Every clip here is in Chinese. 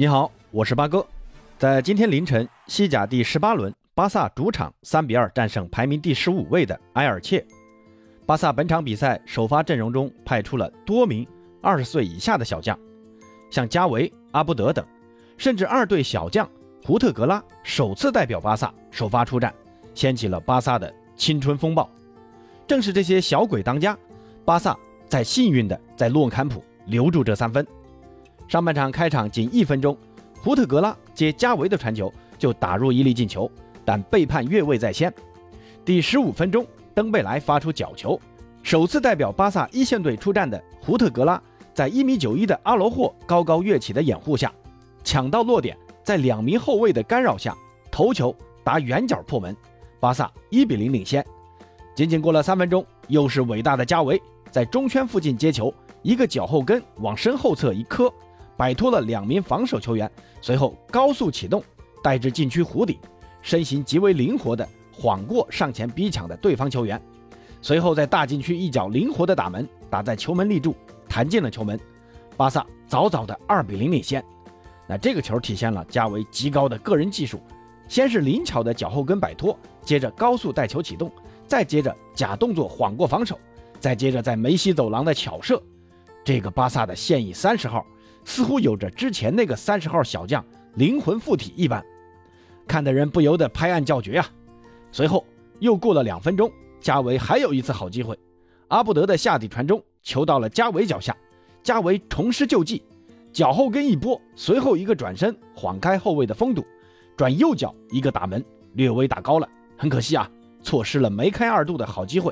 你好，我是八哥。在今天凌晨，西甲第十八轮，巴萨主场三比二战胜排名第十五位的埃尔切。巴萨本场比赛首发阵容中派出了多名二十岁以下的小将，像加维、阿布德等，甚至二队小将胡特格拉首次代表巴萨首发出战，掀起了巴萨的青春风暴。正是这些小鬼当家，巴萨在幸运的在洛坎普留住这三分。上半场开场仅一分钟，胡特格拉接加维的传球就打入一粒进球，但被判越位在先。第十五分钟，登贝莱发出角球，首次代表巴萨一线队出战的胡特格拉，在一米九一的阿罗霍高高跃起的掩护下，抢到落点，在两名后卫的干扰下，头球打远角破门，巴萨一比零领先。仅仅过了三分钟，又是伟大的加维在中圈附近接球，一个脚后跟往身后侧一磕。摆脱了两名防守球员，随后高速启动，带至禁区弧顶，身形极为灵活的晃过上前逼抢的对方球员，随后在大禁区一脚灵活的打门，打在球门立柱，弹进了球门。巴萨早早的二比零领先。那这个球体现了加维极高的个人技术，先是灵巧的脚后跟摆脱，接着高速带球启动，再接着假动作晃过防守，再接着在梅西走廊的巧射。这个巴萨的现役三十号。似乎有着之前那个三十号小将灵魂附体一般，看得人不由得拍案叫绝啊！随后又过了两分钟，加维还有一次好机会，阿布德的下底传中，球到了加维脚下，加维重施旧技，脚后跟一拨，随后一个转身晃开后卫的封堵，转右脚一个打门，略微打高了，很可惜啊，错失了梅开二度的好机会。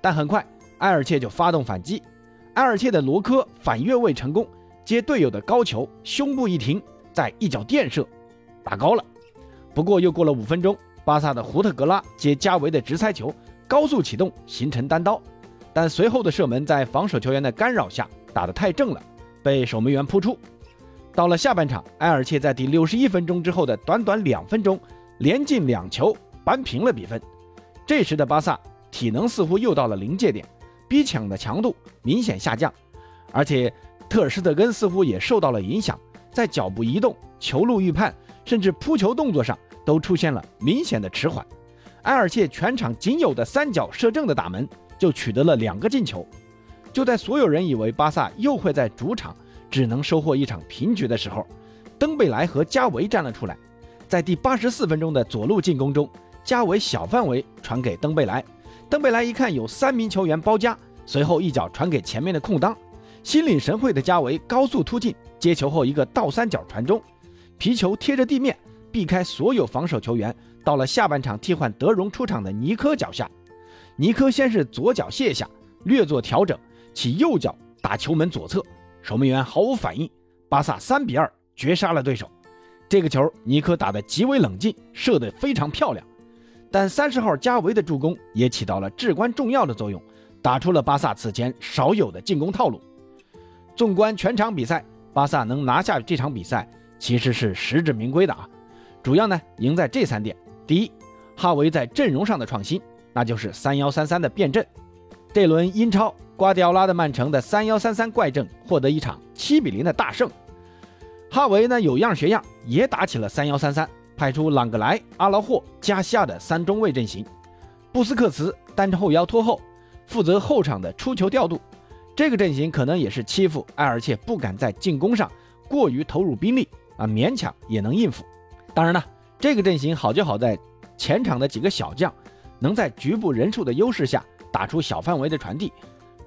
但很快埃尔切就发动反击，埃尔切的罗科反越位成功。接队友的高球，胸部一停，再一脚垫射，打高了。不过又过了五分钟，巴萨的胡特格拉接加维的直塞球，高速启动，形成单刀。但随后的射门在防守球员的干扰下打得太正了，被守门员扑出。到了下半场，埃尔切在第六十一分钟之后的短短两分钟，连进两球，扳平了比分。这时的巴萨体能似乎又到了临界点，逼抢的强度明显下降，而且。特尔施特根似乎也受到了影响，在脚步移动、球路预判，甚至扑球动作上都出现了明显的迟缓。埃尔切全场仅有的三脚射正的打门，就取得了两个进球。就在所有人以为巴萨又会在主场只能收获一场平局的时候，登贝莱和加维站了出来。在第八十四分钟的左路进攻中，加维小范围传给登贝莱，登贝莱一看有三名球员包夹，随后一脚传给前面的空当。心领神会的加维高速突进，接球后一个倒三角传中，皮球贴着地面，避开所有防守球员，到了下半场替换德容出场的尼科脚下。尼科先是左脚卸下，略作调整，起右脚打球门左侧，守门员毫无反应。巴萨三比二绝杀了对手。这个球尼科打得极为冷静，射得非常漂亮。但三十号加维的助攻也起到了至关重要的作用，打出了巴萨此前少有的进攻套路。纵观全场比赛，巴萨能拿下这场比赛其实是实至名归的啊！主要呢赢在这三点：第一，哈维在阵容上的创新，那就是三幺三三的变阵。这轮英超，瓜迪奥拉的曼城的三幺三三怪阵获得一场七比零的大胜。哈维呢有样学样，也打起了三幺三三，派出朗格莱、阿劳霍、加西亚的三中卫阵型，布斯克茨单后腰拖后，负责后场的出球调度。这个阵型可能也是欺负埃尔切，不敢在进攻上过于投入兵力啊，勉强也能应付。当然了，这个阵型好就好在前场的几个小将能在局部人数的优势下打出小范围的传递，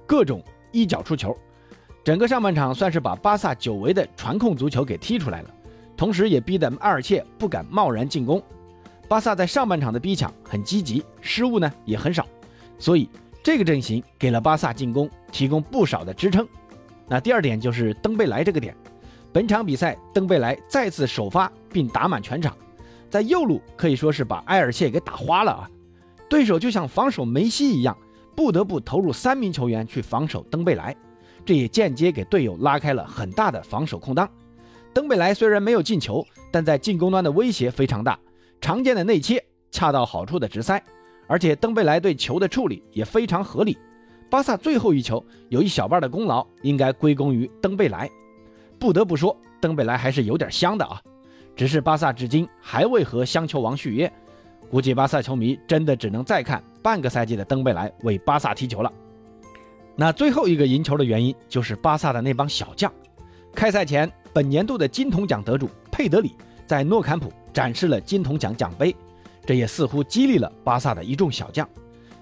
各种一脚出球。整个上半场算是把巴萨久违的传控足球给踢出来了，同时也逼得埃尔切不敢贸然进攻。巴萨在上半场的逼抢很积极，失误呢也很少，所以。这个阵型给了巴萨进攻提供不少的支撑。那第二点就是登贝莱这个点，本场比赛登贝莱再次首发并打满全场，在右路可以说是把埃尔切给打花了啊！对手就像防守梅西一样，不得不投入三名球员去防守登贝莱，这也间接给队友拉开了很大的防守空当。登贝莱虽然没有进球，但在进攻端的威胁非常大，常见的内切，恰到好处的直塞。而且登贝莱对球的处理也非常合理，巴萨最后一球有一小半的功劳应该归功于登贝莱。不得不说，登贝莱还是有点香的啊。只是巴萨至今还未和香球王续约，估计巴萨球迷真的只能再看半个赛季的登贝莱为巴萨踢球了。那最后一个赢球的原因就是巴萨的那帮小将。开赛前，本年度的金童奖得主佩德里在诺坎普展示了金童奖奖杯，这也似乎激励了巴萨的一众小将。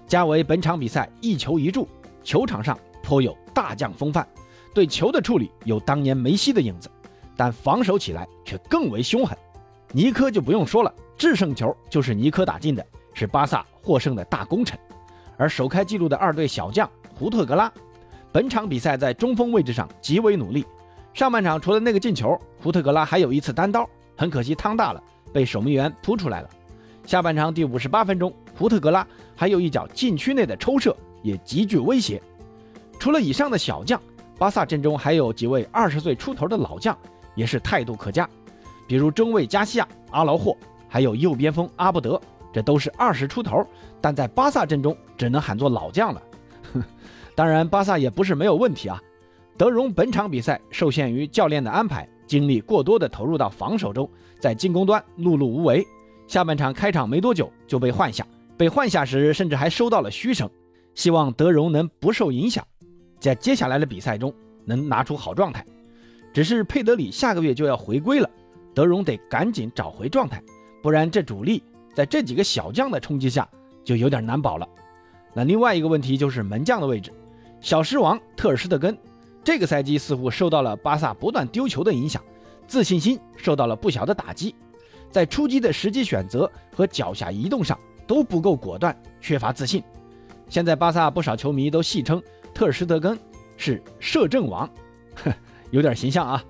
加维本场比赛一球一助，球场上颇有大将风范，对球的处理有当年梅西的影子。但防守起来却更为凶狠，尼科就不用说了，制胜球就是尼科打进的，是巴萨获胜的大功臣。而首开纪录的二队小将胡特格拉，本场比赛在中锋位置上极为努力。上半场除了那个进球，胡特格拉还有一次单刀，很可惜趟大了，被守门员扑出来了。下半场第五十八分钟，胡特格拉还有一脚禁区内的抽射，也极具威胁。除了以上的小将，巴萨阵中还有几位二十岁出头的老将。也是态度可嘉，比如中卫加西亚、阿劳霍，还有右边锋阿布德，这都是二十出头，但在巴萨阵中只能喊作老将了。当然，巴萨也不是没有问题啊。德容本场比赛受限于教练的安排，精力过多的投入到防守中，在进攻端碌碌无为。下半场开场没多久就被换下，被换下时甚至还收到了嘘声。希望德容能不受影响，在接下来的比赛中能拿出好状态。只是佩德里下个月就要回归了，德容得赶紧找回状态，不然这主力在这几个小将的冲击下就有点难保了。那另外一个问题就是门将的位置，小狮王特尔施特根这个赛季似乎受到了巴萨不断丢球的影响，自信心受到了不小的打击，在出击的时机选择和脚下移动上都不够果断，缺乏自信。现在巴萨不少球迷都戏称特尔施特根是摄政王，哼。有点形象啊，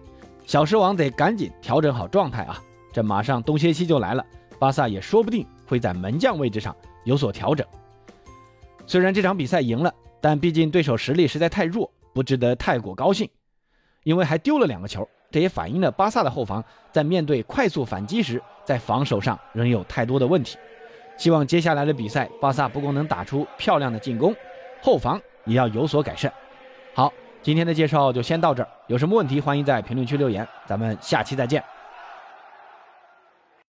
小狮王得赶紧调整好状态啊！这马上冬歇期就来了，巴萨也说不定会在门将位置上有所调整。虽然这场比赛赢了，但毕竟对手实力实在太弱，不值得太过高兴。因为还丢了两个球，这也反映了巴萨的后防在面对快速反击时，在防守上仍有太多的问题。希望接下来的比赛，巴萨不光能打出漂亮的进攻，后防也要有所改善。好。今天的介绍就先到这儿，有什么问题欢迎在评论区留言，咱们下期再见。